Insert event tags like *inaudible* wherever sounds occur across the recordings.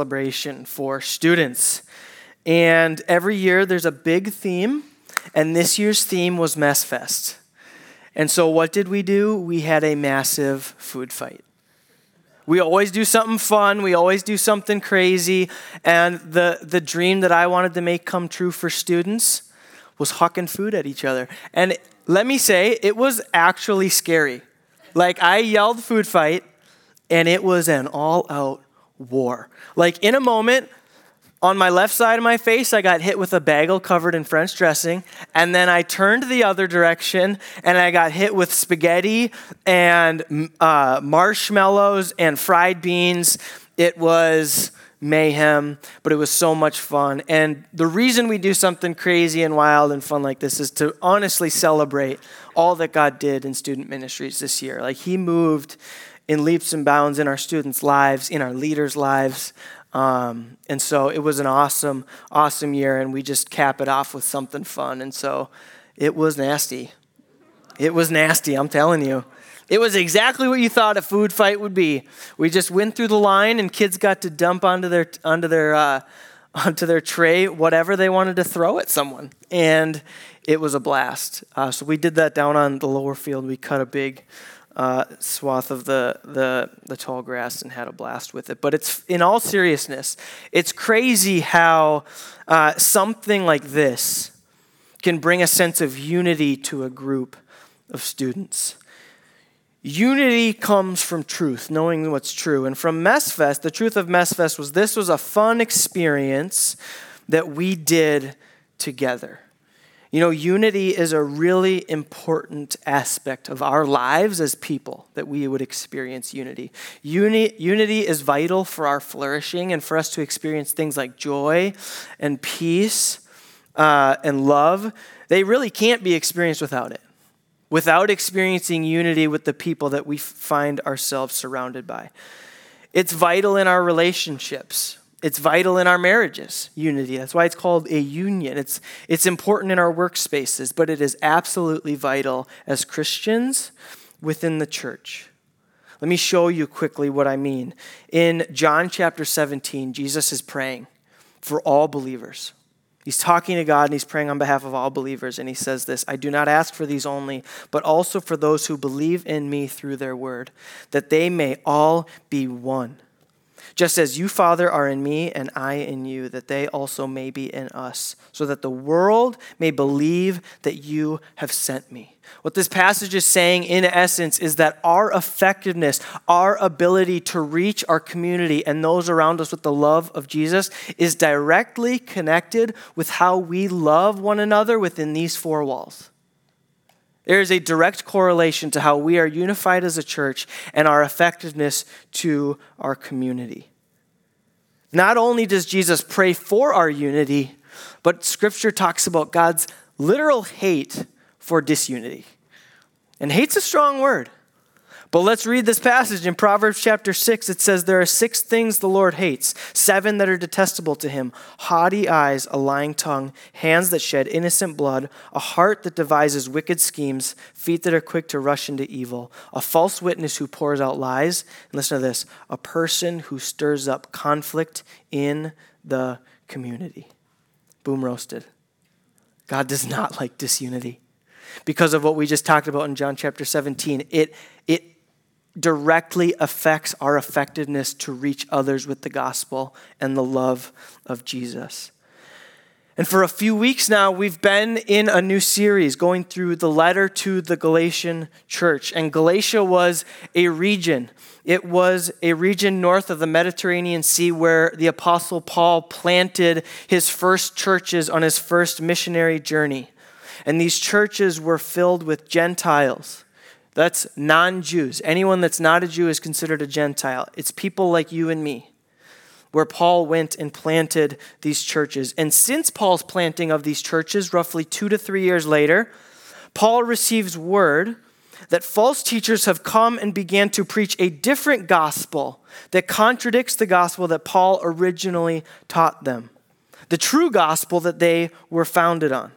celebration for students. And every year there's a big theme, and this year's theme was Mess Fest. And so, what did we do? We had a massive food fight. We always do something fun, we always do something crazy. And the, the dream that I wanted to make come true for students was hucking food at each other. And let me say, it was actually scary. Like, I yelled food fight, and it was an all out war. Like, in a moment, on my left side of my face, I got hit with a bagel covered in French dressing. And then I turned the other direction and I got hit with spaghetti and uh, marshmallows and fried beans. It was mayhem, but it was so much fun. And the reason we do something crazy and wild and fun like this is to honestly celebrate all that God did in student ministries this year. Like, He moved in leaps and bounds in our students' lives, in our leaders' lives. Um, and so it was an awesome, awesome year, and we just cap it off with something fun. And so it was nasty. It was nasty, I'm telling you. It was exactly what you thought a food fight would be. We just went through the line, and kids got to dump onto their onto their uh, *laughs* onto their tray whatever they wanted to throw at someone, and it was a blast. Uh, so we did that down on the lower field. We cut a big uh, swath of the, the, the tall grass and had a blast with it. But it's, in all seriousness, it's crazy how uh, something like this can bring a sense of unity to a group of students. Unity comes from truth, knowing what's true. And from Messfest, the truth of Messfest was this was a fun experience that we did together. You know, unity is a really important aspect of our lives as people that we would experience unity. Uni- unity is vital for our flourishing and for us to experience things like joy and peace uh, and love. They really can't be experienced without it, without experiencing unity with the people that we find ourselves surrounded by. It's vital in our relationships. It's vital in our marriages, unity. That's why it's called a union. It's, it's important in our workspaces, but it is absolutely vital as Christians within the church. Let me show you quickly what I mean. In John chapter 17, Jesus is praying for all believers. He's talking to God and he's praying on behalf of all believers. And he says this I do not ask for these only, but also for those who believe in me through their word, that they may all be one just as you, Father, are in me and I in you, that they also may be in us, so that the world may believe that you have sent me. What this passage is saying, in essence, is that our effectiveness, our ability to reach our community and those around us with the love of Jesus, is directly connected with how we love one another within these four walls. There is a direct correlation to how we are unified as a church and our effectiveness to our community. Not only does Jesus pray for our unity, but Scripture talks about God's literal hate for disunity. And hate's a strong word. But let's read this passage in Proverbs chapter 6. It says, There are six things the Lord hates, seven that are detestable to him haughty eyes, a lying tongue, hands that shed innocent blood, a heart that devises wicked schemes, feet that are quick to rush into evil, a false witness who pours out lies. And listen to this a person who stirs up conflict in the community. Boom roasted. God does not like disunity because of what we just talked about in John chapter 17. It, it directly affects our effectiveness to reach others with the gospel and the love of Jesus. And for a few weeks now, we've been in a new series going through the letter to the Galatian church. And Galatia was a region. It was a region north of the Mediterranean Sea where the Apostle Paul planted his first churches on his first missionary journey. And these churches were filled with Gentiles that's non Jews. Anyone that's not a Jew is considered a Gentile. It's people like you and me, where Paul went and planted these churches. And since Paul's planting of these churches, roughly two to three years later, Paul receives word that false teachers have come and began to preach a different gospel that contradicts the gospel that Paul originally taught them, the true gospel that they were founded on.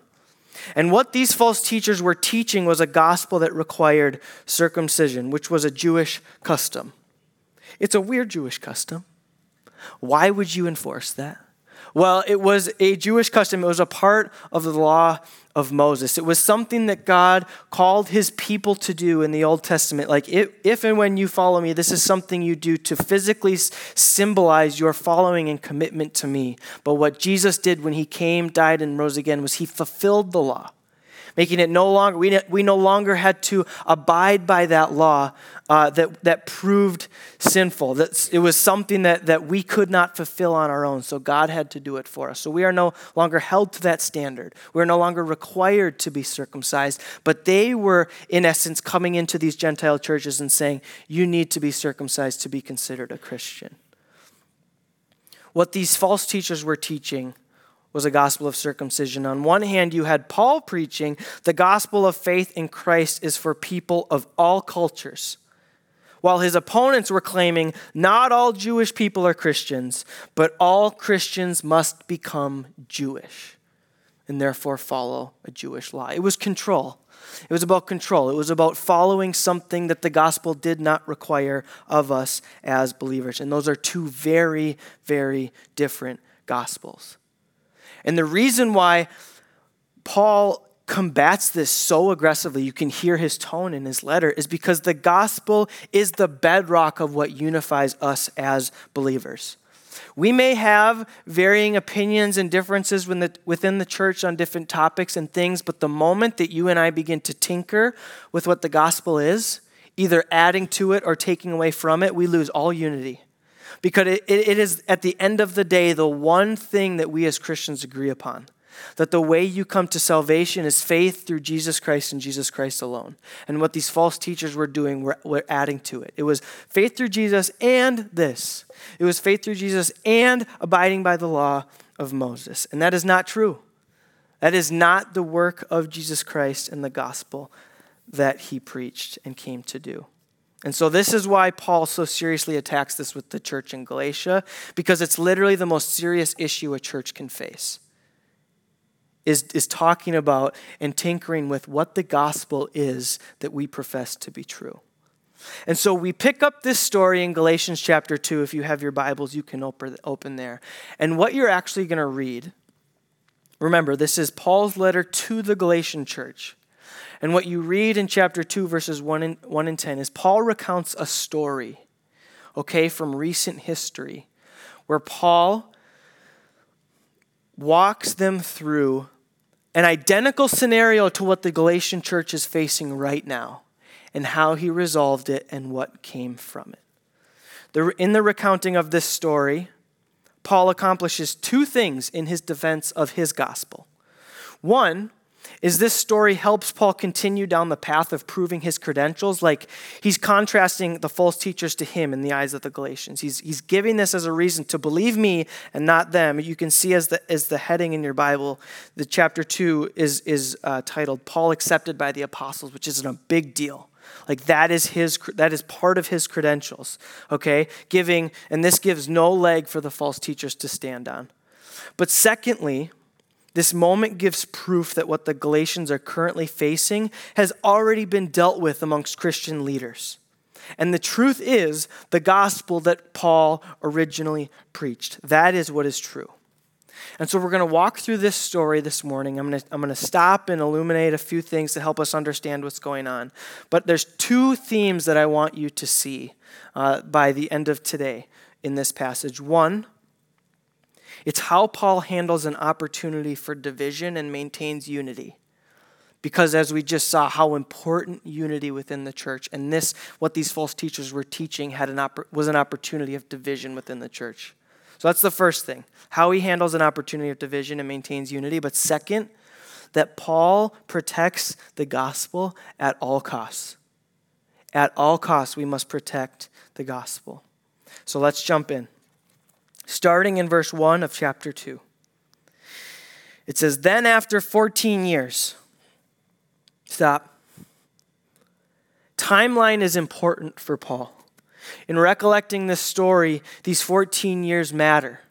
And what these false teachers were teaching was a gospel that required circumcision, which was a Jewish custom. It's a weird Jewish custom. Why would you enforce that? Well, it was a Jewish custom, it was a part of the law of Moses. It was something that God called his people to do in the Old Testament. Like, if, and when you follow me, this is something you do to physically symbolize your following and commitment to me. But what Jesus did when he came, died, and rose again was he fulfilled the law making it no longer, we, we no longer had to abide by that law uh, that, that proved sinful. That it was something that, that we could not fulfill on our own, so God had to do it for us. So we are no longer held to that standard. We're no longer required to be circumcised, but they were, in essence, coming into these Gentile churches and saying, You need to be circumcised to be considered a Christian. What these false teachers were teaching was a gospel of circumcision. On one hand, you had Paul preaching the gospel of faith in Christ is for people of all cultures, while his opponents were claiming not all Jewish people are Christians, but all Christians must become Jewish and therefore follow a Jewish law. It was control. It was about control. It was about following something that the gospel did not require of us as believers. And those are two very, very different gospels. And the reason why Paul combats this so aggressively, you can hear his tone in his letter, is because the gospel is the bedrock of what unifies us as believers. We may have varying opinions and differences within the church on different topics and things, but the moment that you and I begin to tinker with what the gospel is, either adding to it or taking away from it, we lose all unity because it, it is at the end of the day the one thing that we as Christians agree upon that the way you come to salvation is faith through Jesus Christ and Jesus Christ alone. And what these false teachers were doing were, were adding to it. It was faith through Jesus and this. It was faith through Jesus and abiding by the law of Moses. And that is not true. That is not the work of Jesus Christ and the gospel that he preached and came to do. And so, this is why Paul so seriously attacks this with the church in Galatia, because it's literally the most serious issue a church can face. Is, is talking about and tinkering with what the gospel is that we profess to be true. And so we pick up this story in Galatians chapter 2. If you have your Bibles, you can open, open there. And what you're actually going to read, remember, this is Paul's letter to the Galatian church. And what you read in chapter 2, verses 1 and, 1 and 10 is Paul recounts a story, okay, from recent history, where Paul walks them through an identical scenario to what the Galatian church is facing right now and how he resolved it and what came from it. in the recounting of this story, Paul accomplishes two things in his defense of his gospel. One, is this story helps Paul continue down the path of proving his credentials. Like he's contrasting the false teachers to him in the eyes of the Galatians. He's, he's giving this as a reason to believe me and not them. You can see as the, as the heading in your Bible, the chapter 2 is, is uh, titled Paul Accepted by the Apostles, which isn't a big deal. Like that is his that is part of his credentials. Okay? Giving and this gives no leg for the false teachers to stand on. But secondly, this moment gives proof that what the Galatians are currently facing has already been dealt with amongst Christian leaders. And the truth is the gospel that Paul originally preached. That is what is true. And so we're going to walk through this story this morning. I'm going, to, I'm going to stop and illuminate a few things to help us understand what's going on. But there's two themes that I want you to see uh, by the end of today in this passage. One, it's how Paul handles an opportunity for division and maintains unity. Because as we just saw, how important unity within the church, and this, what these false teachers were teaching, had an was an opportunity of division within the church. So that's the first thing how he handles an opportunity of division and maintains unity. But second, that Paul protects the gospel at all costs. At all costs, we must protect the gospel. So let's jump in starting in verse 1 of chapter 2. It says, Then after 14 years, stop. Timeline is important for Paul. In recollecting this story, these 14 years matter.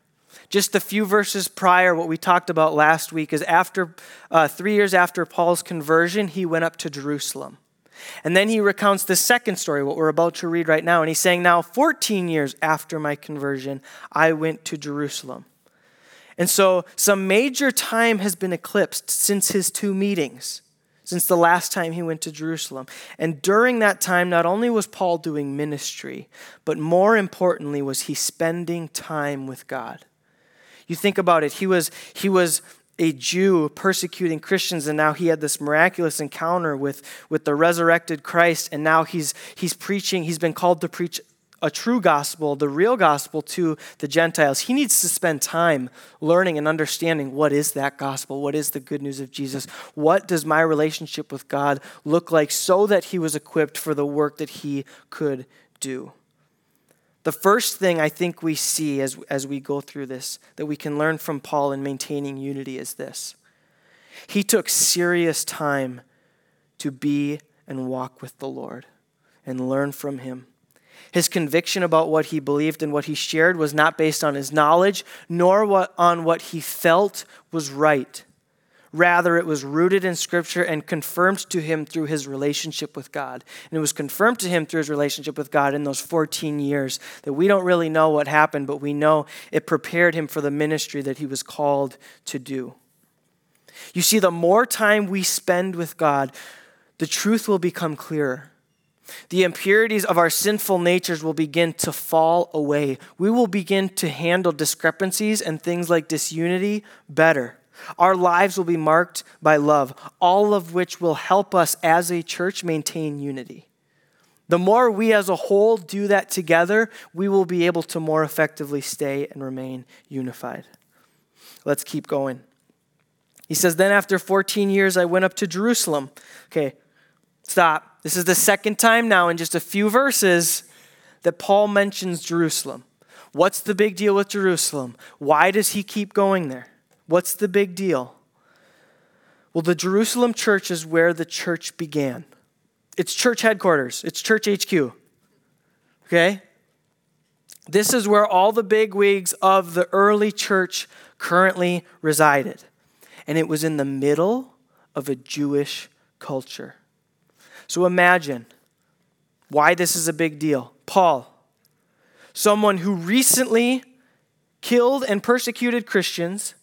Just a few verses prior, what we talked about last week is after uh, three years after Paul's conversion, he went up to Jerusalem. And then he recounts the second story, what we're about to read right now. And he's saying, Now, 14 years after my conversion, I went to Jerusalem. And so some major time has been eclipsed since his two meetings, since the last time he went to Jerusalem. And during that time, not only was Paul doing ministry, but more importantly, was he spending time with God. You think about it, he was, he was a Jew persecuting Christians, and now he had this miraculous encounter with, with the resurrected Christ, and now he's, he's preaching, he's been called to preach a true gospel, the real gospel to the Gentiles. He needs to spend time learning and understanding what is that gospel? What is the good news of Jesus? What does my relationship with God look like so that he was equipped for the work that he could do? The first thing I think we see as, as we go through this that we can learn from Paul in maintaining unity is this he took serious time to be and walk with the Lord and learn from him. His conviction about what he believed and what he shared was not based on his knowledge, nor what, on what he felt was right. Rather, it was rooted in Scripture and confirmed to him through his relationship with God. And it was confirmed to him through his relationship with God in those 14 years that we don't really know what happened, but we know it prepared him for the ministry that he was called to do. You see, the more time we spend with God, the truth will become clearer. The impurities of our sinful natures will begin to fall away. We will begin to handle discrepancies and things like disunity better. Our lives will be marked by love, all of which will help us as a church maintain unity. The more we as a whole do that together, we will be able to more effectively stay and remain unified. Let's keep going. He says, Then after 14 years, I went up to Jerusalem. Okay, Stop. This is the second time now in just a few verses that Paul mentions Jerusalem. What's the big deal with Jerusalem? Why does he keep going there? What's the big deal? Well, the Jerusalem church is where the church began. It's church headquarters, it's church HQ. Okay? This is where all the big wigs of the early church currently resided. And it was in the middle of a Jewish culture. So imagine why this is a big deal. Paul, someone who recently killed and persecuted Christians,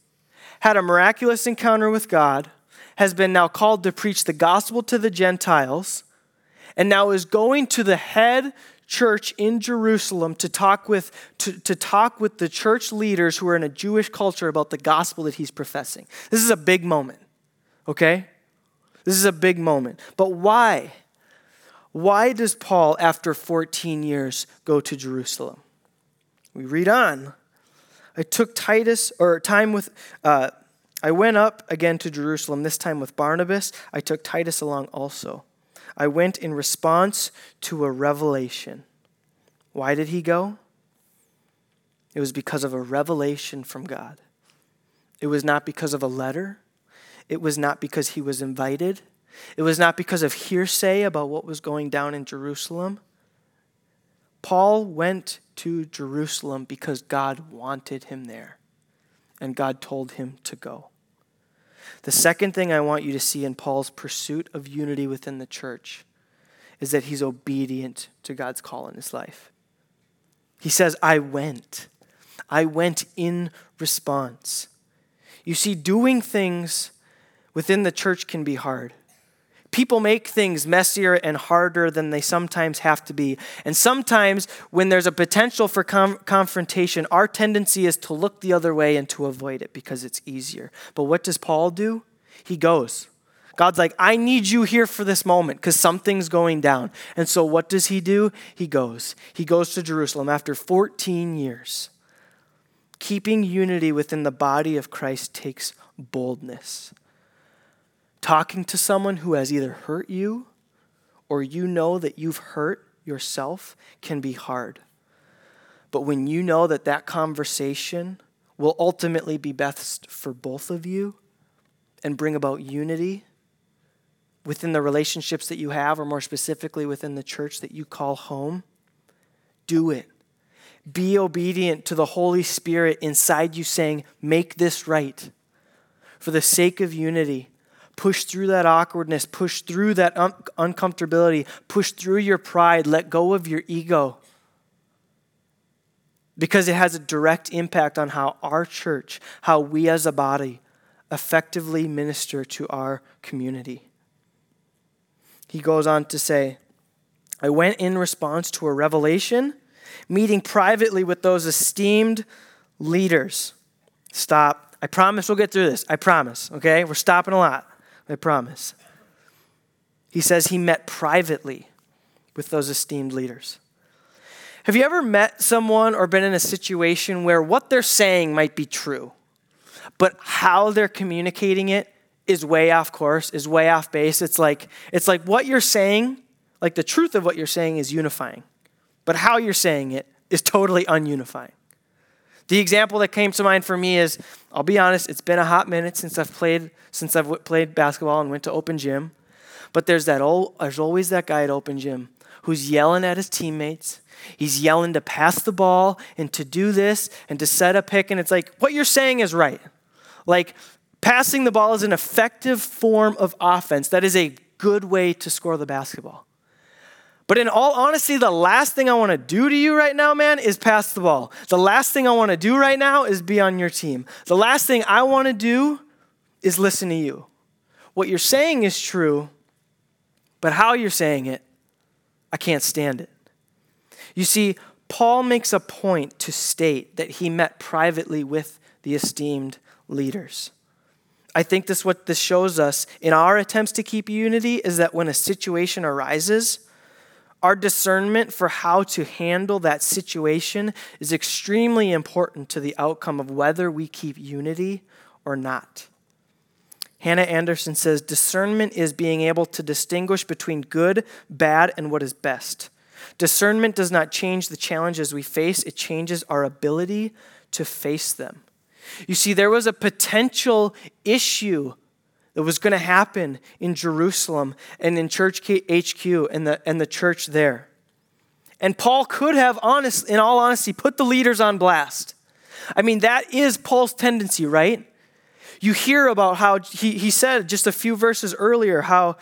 had a miraculous encounter with God, has been now called to preach the gospel to the Gentiles, and now is going to the head church in Jerusalem to talk with to, to talk with the church leaders who are in a Jewish culture about the gospel that he's professing. This is a big moment. Okay? This is a big moment. But why? Why does Paul, after 14 years, go to Jerusalem? We read on. I took Titus, or time with, uh, I went up again to Jerusalem, this time with Barnabas. I took Titus along also. I went in response to a revelation. Why did he go? It was because of a revelation from God. It was not because of a letter. It was not because he was invited. It was not because of hearsay about what was going down in Jerusalem. Paul went to Jerusalem because God wanted him there, and God told him to go. The second thing I want you to see in Paul's pursuit of unity within the church is that he's obedient to God's call in his life. He says, I went. I went in response. You see, doing things within the church can be hard. People make things messier and harder than they sometimes have to be. And sometimes, when there's a potential for com- confrontation, our tendency is to look the other way and to avoid it because it's easier. But what does Paul do? He goes. God's like, I need you here for this moment because something's going down. And so, what does he do? He goes. He goes to Jerusalem after 14 years. Keeping unity within the body of Christ takes boldness. Talking to someone who has either hurt you or you know that you've hurt yourself can be hard. But when you know that that conversation will ultimately be best for both of you and bring about unity within the relationships that you have, or more specifically within the church that you call home, do it. Be obedient to the Holy Spirit inside you saying, Make this right. For the sake of unity, Push through that awkwardness, push through that un- uncomfortability, push through your pride, let go of your ego. Because it has a direct impact on how our church, how we as a body effectively minister to our community. He goes on to say, I went in response to a revelation, meeting privately with those esteemed leaders. Stop. I promise we'll get through this. I promise, okay? We're stopping a lot. I promise. He says he met privately with those esteemed leaders. Have you ever met someone or been in a situation where what they're saying might be true, but how they're communicating it is way off course, is way off base? It's like it's like what you're saying, like the truth of what you're saying is unifying, but how you're saying it is totally ununifying. The example that came to mind for me is I'll be honest, it's been a hot minute since I've played since I've played basketball and went to open gym. But there's that old, there's always that guy at open gym who's yelling at his teammates. He's yelling to pass the ball and to do this and to set a pick and it's like what you're saying is right. Like passing the ball is an effective form of offense. That is a good way to score the basketball. But in all honesty, the last thing I want to do to you right now, man, is pass the ball. The last thing I want to do right now is be on your team. The last thing I want to do is listen to you. What you're saying is true, but how you're saying it, I can't stand it. You see, Paul makes a point to state that he met privately with the esteemed leaders. I think this what this shows us in our attempts to keep unity is that when a situation arises, our discernment for how to handle that situation is extremely important to the outcome of whether we keep unity or not. Hannah Anderson says discernment is being able to distinguish between good, bad, and what is best. Discernment does not change the challenges we face, it changes our ability to face them. You see, there was a potential issue that was going to happen in Jerusalem and in Church HQ and the, and the church there. And Paul could have, honest, in all honesty, put the leaders on blast. I mean, that is Paul's tendency, right? You hear about how he, he said just a few verses earlier how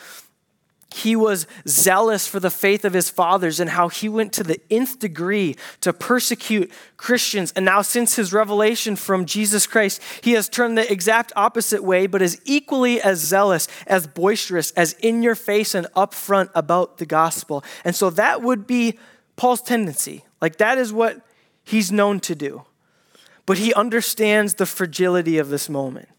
he was zealous for the faith of his fathers and how he went to the nth degree to persecute Christians. And now, since his revelation from Jesus Christ, he has turned the exact opposite way, but is equally as zealous, as boisterous, as in your face and upfront about the gospel. And so that would be Paul's tendency. Like, that is what he's known to do. But he understands the fragility of this moment.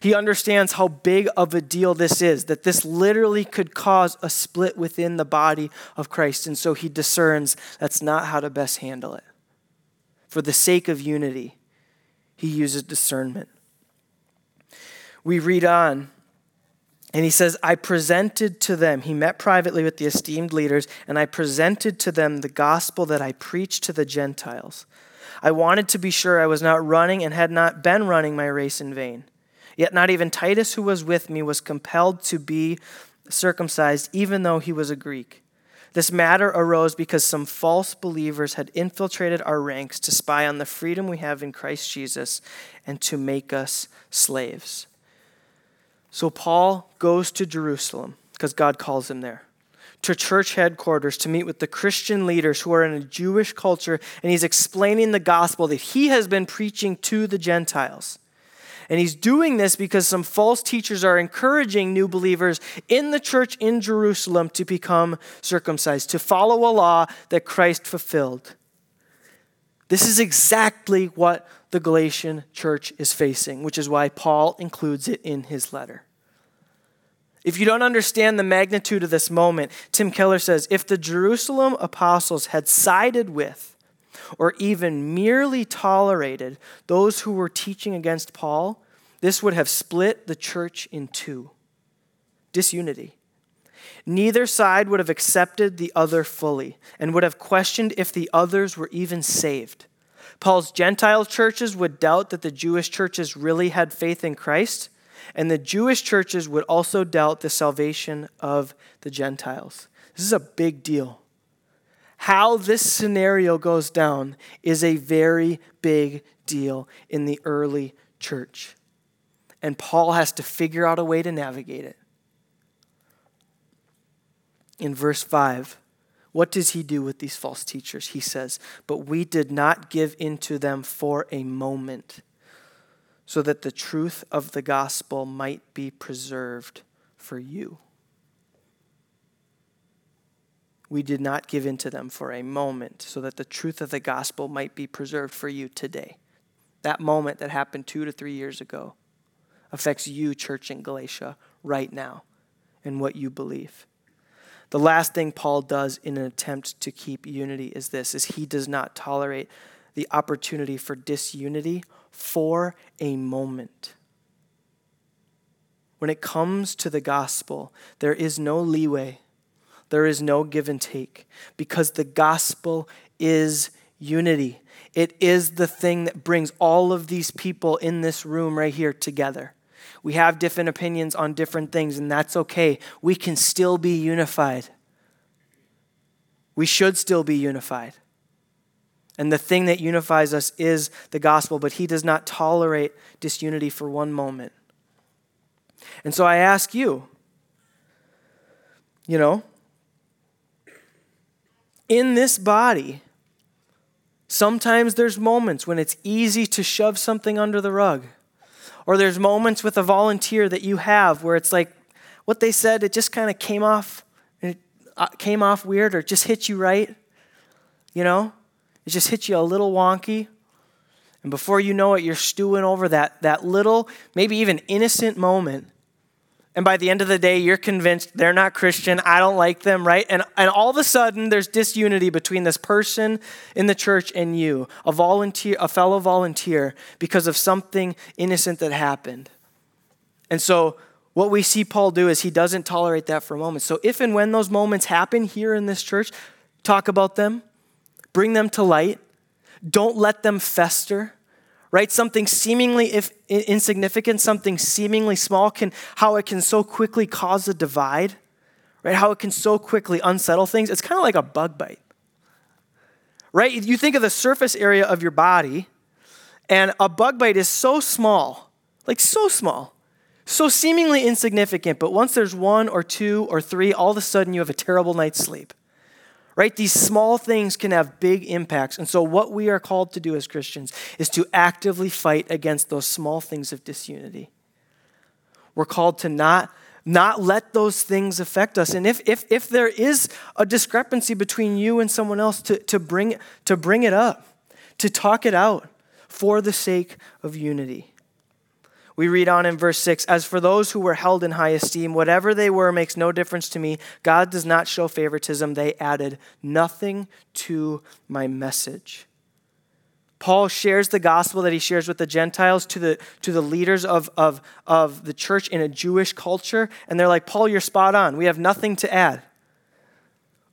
He understands how big of a deal this is, that this literally could cause a split within the body of Christ. And so he discerns that's not how to best handle it. For the sake of unity, he uses discernment. We read on, and he says, I presented to them, he met privately with the esteemed leaders, and I presented to them the gospel that I preached to the Gentiles. I wanted to be sure I was not running and had not been running my race in vain. Yet not even Titus, who was with me, was compelled to be circumcised, even though he was a Greek. This matter arose because some false believers had infiltrated our ranks to spy on the freedom we have in Christ Jesus and to make us slaves. So Paul goes to Jerusalem because God calls him there, to church headquarters to meet with the Christian leaders who are in a Jewish culture, and he's explaining the gospel that he has been preaching to the Gentiles. And he's doing this because some false teachers are encouraging new believers in the church in Jerusalem to become circumcised, to follow a law that Christ fulfilled. This is exactly what the Galatian church is facing, which is why Paul includes it in his letter. If you don't understand the magnitude of this moment, Tim Keller says if the Jerusalem apostles had sided with or even merely tolerated those who were teaching against Paul, this would have split the church in two disunity. Neither side would have accepted the other fully and would have questioned if the others were even saved. Paul's Gentile churches would doubt that the Jewish churches really had faith in Christ, and the Jewish churches would also doubt the salvation of the Gentiles. This is a big deal how this scenario goes down is a very big deal in the early church. and Paul has to figure out a way to navigate it. In verse 5, what does he do with these false teachers? He says, But we did not give in to them for a moment, so that the truth of the gospel might be preserved for you. We did not give in to them for a moment, so that the truth of the gospel might be preserved for you today. That moment that happened two to three years ago affects you, church in Galatia, right now, and what you believe. The last thing Paul does in an attempt to keep unity is this is he does not tolerate the opportunity for disunity for a moment. When it comes to the gospel, there is no leeway. There is no give and take because the gospel is unity. It is the thing that brings all of these people in this room right here together. We have different opinions on different things, and that's okay. We can still be unified. We should still be unified. And the thing that unifies us is the gospel, but He does not tolerate disunity for one moment. And so I ask you, you know, in this body, sometimes there's moments when it's easy to shove something under the rug. Or there's moments with a volunteer that you have where it's like what they said, it just kind of came off, it uh, came off weird or just hit you right. You know, it just hit you a little wonky. And before you know it, you're stewing over that, that little, maybe even innocent moment and by the end of the day, you're convinced they're not Christian, I don't like them, right? And, and all of a sudden, there's disunity between this person in the church and you, a volunteer, a fellow volunteer, because of something innocent that happened. And so, what we see Paul do is he doesn't tolerate that for a moment. So, if and when those moments happen here in this church, talk about them, bring them to light, don't let them fester right? Something seemingly if insignificant, something seemingly small can how it can so quickly cause a divide, right? How it can so quickly unsettle things. It's kind of like a bug bite. Right? You think of the surface area of your body, and a bug bite is so small, like so small, so seemingly insignificant, but once there's one or two or three, all of a sudden you have a terrible night's sleep right? These small things can have big impacts. And so, what we are called to do as Christians is to actively fight against those small things of disunity. We're called to not, not let those things affect us. And if, if, if there is a discrepancy between you and someone else, to, to, bring, to bring it up, to talk it out for the sake of unity. We read on in verse 6 As for those who were held in high esteem, whatever they were makes no difference to me. God does not show favoritism. They added nothing to my message. Paul shares the gospel that he shares with the Gentiles to the, to the leaders of, of, of the church in a Jewish culture. And they're like, Paul, you're spot on. We have nothing to add.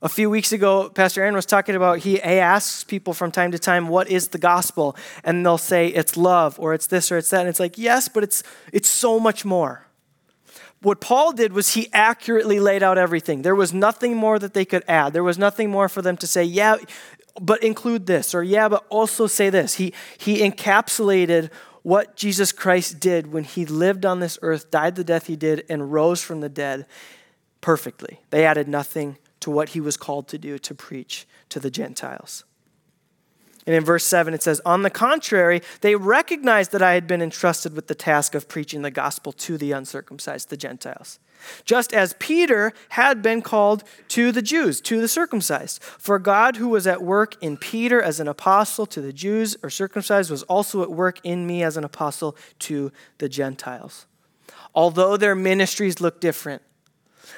A few weeks ago, Pastor Aaron was talking about he, asks people from time to time, what is the gospel? And they'll say it's love or it's this or it's that. And it's like, yes, but it's, it's so much more. What Paul did was he accurately laid out everything. There was nothing more that they could add. There was nothing more for them to say, yeah, but include this, or yeah, but also say this. He, he encapsulated what Jesus Christ did when he lived on this earth, died the death he did, and rose from the dead perfectly. They added nothing to what he was called to do to preach to the Gentiles. And in verse 7, it says, On the contrary, they recognized that I had been entrusted with the task of preaching the gospel to the uncircumcised, the Gentiles. Just as Peter had been called to the Jews, to the circumcised. For God, who was at work in Peter as an apostle to the Jews or circumcised, was also at work in me as an apostle to the Gentiles. Although their ministries look different,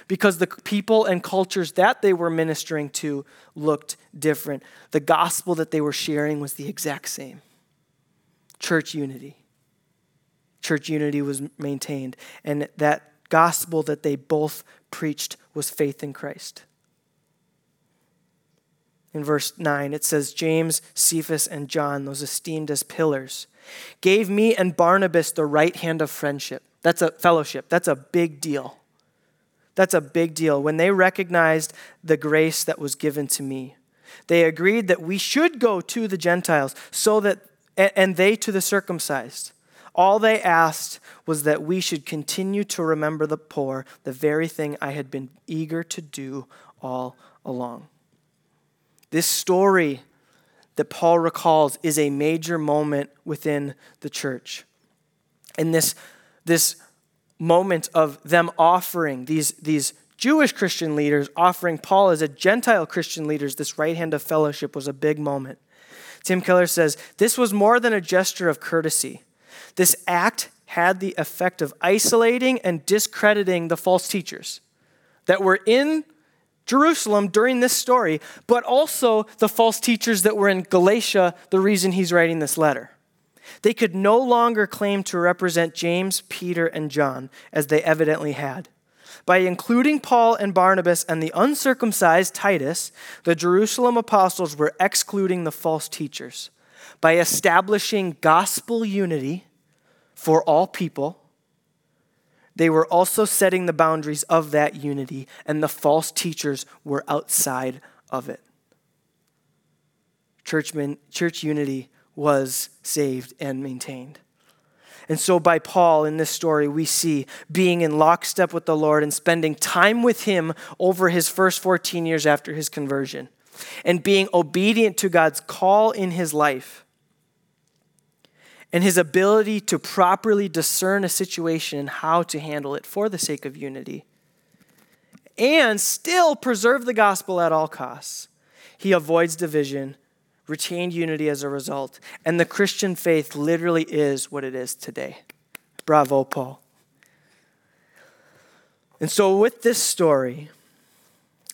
because the people and cultures that they were ministering to looked different. The gospel that they were sharing was the exact same church unity. Church unity was maintained, and that gospel that they both preached was faith in Christ. In verse 9, it says, James, Cephas, and John, those esteemed as pillars, gave me and Barnabas the right hand of friendship. That's a fellowship. That's a big deal. That's a big deal. When they recognized the grace that was given to me, they agreed that we should go to the Gentiles so that and they to the circumcised. All they asked was that we should continue to remember the poor, the very thing I had been eager to do all along. This story that Paul recalls is a major moment within the church. And this, this moment of them offering, these, these Jewish Christian leaders offering Paul as a Gentile Christian leaders this right hand of fellowship was a big moment. Tim Keller says, This was more than a gesture of courtesy. This act had the effect of isolating and discrediting the false teachers that were in Jerusalem during this story, but also the false teachers that were in Galatia, the reason he's writing this letter. They could no longer claim to represent James, Peter, and John, as they evidently had. By including Paul and Barnabas and the uncircumcised Titus, the Jerusalem apostles were excluding the false teachers. By establishing gospel unity for all people, they were also setting the boundaries of that unity, and the false teachers were outside of it. Churchman, church unity was saved and maintained. And so, by Paul in this story, we see being in lockstep with the Lord and spending time with Him over his first 14 years after his conversion, and being obedient to God's call in his life and his ability to properly discern a situation and how to handle it for the sake of unity, and still preserve the gospel at all costs. He avoids division, retained unity as a result, and the Christian faith literally is what it is today. Bravo, Paul. And so, with this story,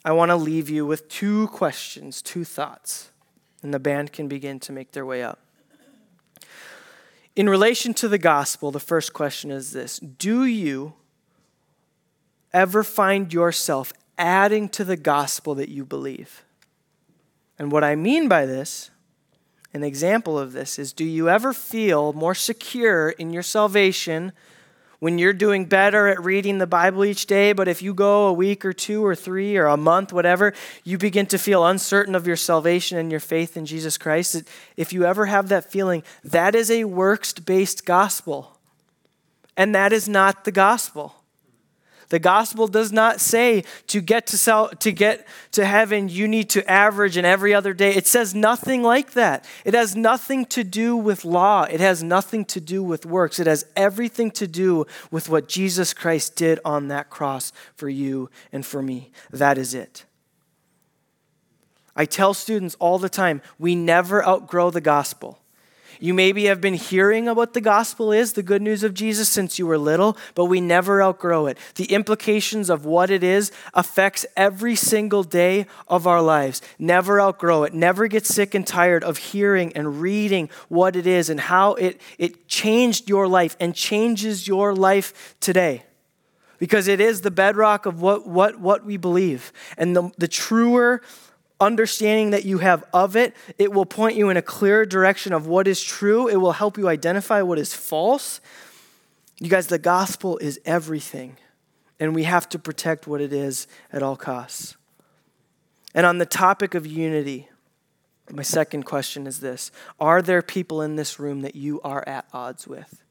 I want to leave you with two questions, two thoughts, and the band can begin to make their way up. In relation to the gospel, the first question is this Do you ever find yourself adding to the gospel that you believe? And what I mean by this, an example of this, is do you ever feel more secure in your salvation when you're doing better at reading the Bible each day, but if you go a week or two or three or a month, whatever, you begin to feel uncertain of your salvation and your faith in Jesus Christ, if you ever have that feeling, that is a works based gospel. And that is not the gospel. The gospel does not say to get to sell, to get to heaven you need to average in every other day. It says nothing like that. It has nothing to do with law. It has nothing to do with works. It has everything to do with what Jesus Christ did on that cross for you and for me. That is it. I tell students all the time, we never outgrow the gospel. You maybe have been hearing what the gospel is, the good news of Jesus, since you were little, but we never outgrow it. The implications of what it is affects every single day of our lives. Never outgrow it. Never get sick and tired of hearing and reading what it is and how it, it changed your life and changes your life today because it is the bedrock of what, what, what we believe. And the, the truer understanding that you have of it, it will point you in a clear direction of what is true. It will help you identify what is false. You guys, the gospel is everything, and we have to protect what it is at all costs. And on the topic of unity, my second question is this Are there people in this room that you are at odds with?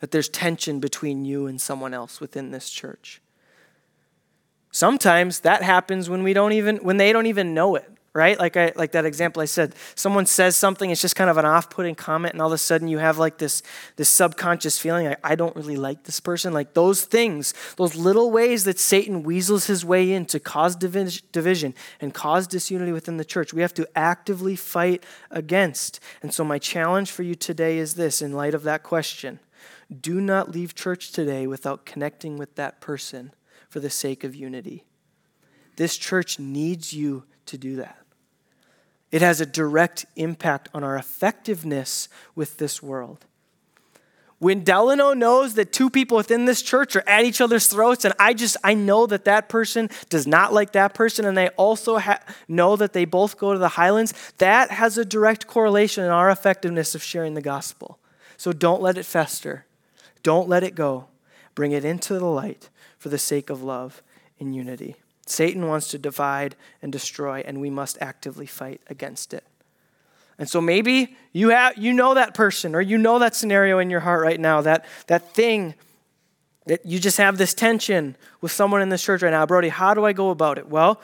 That there's tension between you and someone else within this church? Sometimes that happens when we don't even when they don't even know it, right? Like I like that example I said. Someone says something, it's just kind of an off-putting comment, and all of a sudden you have like this this subconscious feeling like I don't really like this person. Like those things, those little ways that Satan weasels his way in to cause division and cause disunity within the church, we have to actively fight against. And so my challenge for you today is this in light of that question. Do not leave church today without connecting with that person for the sake of unity. This church needs you to do that. It has a direct impact on our effectiveness with this world. When Delano knows that two people within this church are at each other's throats, and I just, I know that that person does not like that person, and they also ha- know that they both go to the Highlands, that has a direct correlation in our effectiveness of sharing the gospel. So don't let it fester. Don't let it go. Bring it into the light for the sake of love and unity. Satan wants to divide and destroy, and we must actively fight against it. And so maybe you have you know that person or you know that scenario in your heart right now, that that thing that you just have this tension with someone in this church right now. Brody, how do I go about it? Well,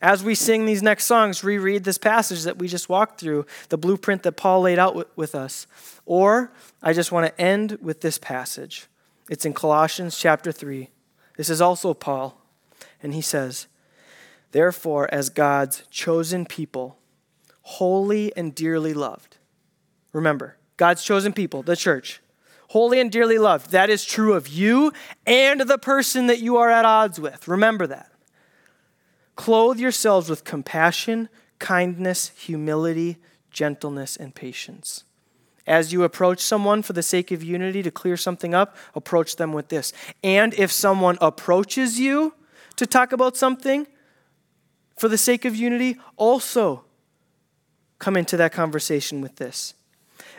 as we sing these next songs, reread this passage that we just walked through, the blueprint that Paul laid out with, with us. Or I just want to end with this passage. It's in Colossians chapter 3. This is also Paul. And he says, Therefore, as God's chosen people, holy and dearly loved. Remember, God's chosen people, the church, holy and dearly loved. That is true of you and the person that you are at odds with. Remember that. Clothe yourselves with compassion, kindness, humility, gentleness, and patience. As you approach someone for the sake of unity to clear something up, approach them with this. And if someone approaches you to talk about something for the sake of unity, also come into that conversation with this.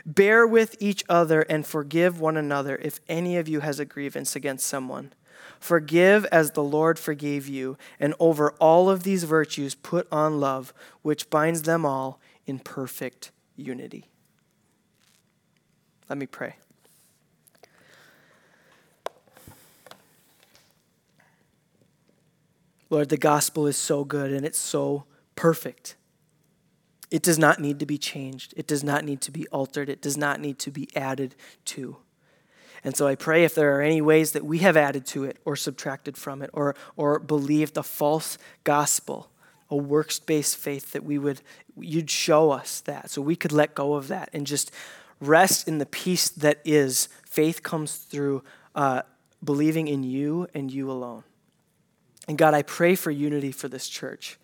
Bear with each other and forgive one another if any of you has a grievance against someone. Forgive as the Lord forgave you, and over all of these virtues put on love, which binds them all in perfect unity. Let me pray. Lord, the gospel is so good and it's so perfect. It does not need to be changed. It does not need to be altered. It does not need to be added to. And so I pray if there are any ways that we have added to it or subtracted from it or, or believed a false gospel, a works based faith, that we would, you'd show us that so we could let go of that and just rest in the peace that is. Faith comes through uh, believing in you and you alone. And God, I pray for unity for this church.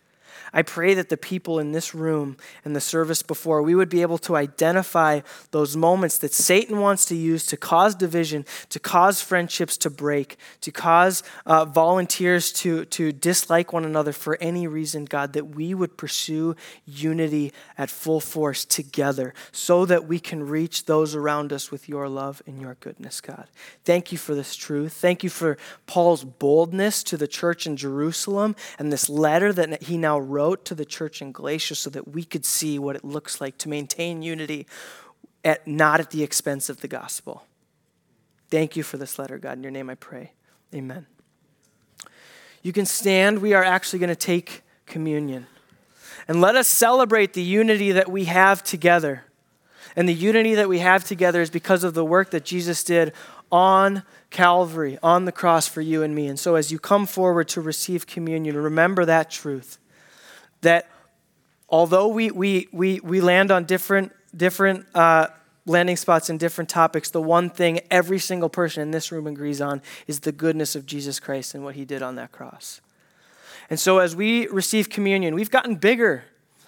I pray that the people in this room and the service before, we would be able to identify those moments that Satan wants to use to cause division, to cause friendships to break, to cause uh, volunteers to, to dislike one another for any reason, God, that we would pursue unity at full force together so that we can reach those around us with your love and your goodness, God. Thank you for this truth. Thank you for Paul's boldness to the church in Jerusalem and this letter that he now wrote to the church in Galatia so that we could see what it looks like to maintain unity at not at the expense of the gospel. Thank you for this letter, God. In your name I pray. Amen. You can stand. We are actually going to take communion. And let us celebrate the unity that we have together. And the unity that we have together is because of the work that Jesus did on Calvary, on the cross for you and me. And so as you come forward to receive communion, remember that truth that although we, we, we, we land on different, different uh, landing spots and different topics, the one thing every single person in this room agrees on is the goodness of Jesus Christ and what he did on that cross. And so as we receive communion, we've gotten bigger.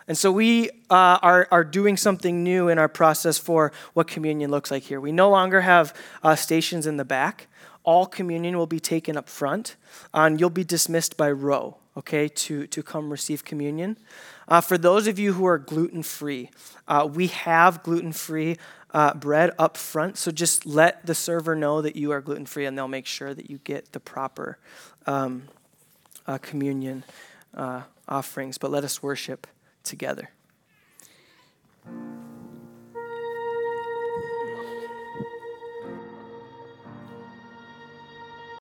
And so we uh, are, are doing something new in our process for what communion looks like here. We no longer have uh, stations in the back. All communion will be taken up front, and you'll be dismissed by row okay, to, to come receive communion. Uh, for those of you who are gluten free, uh, we have gluten free uh, bread up front. So just let the server know that you are gluten free, and they'll make sure that you get the proper um, uh, communion uh, offerings. But let us worship together.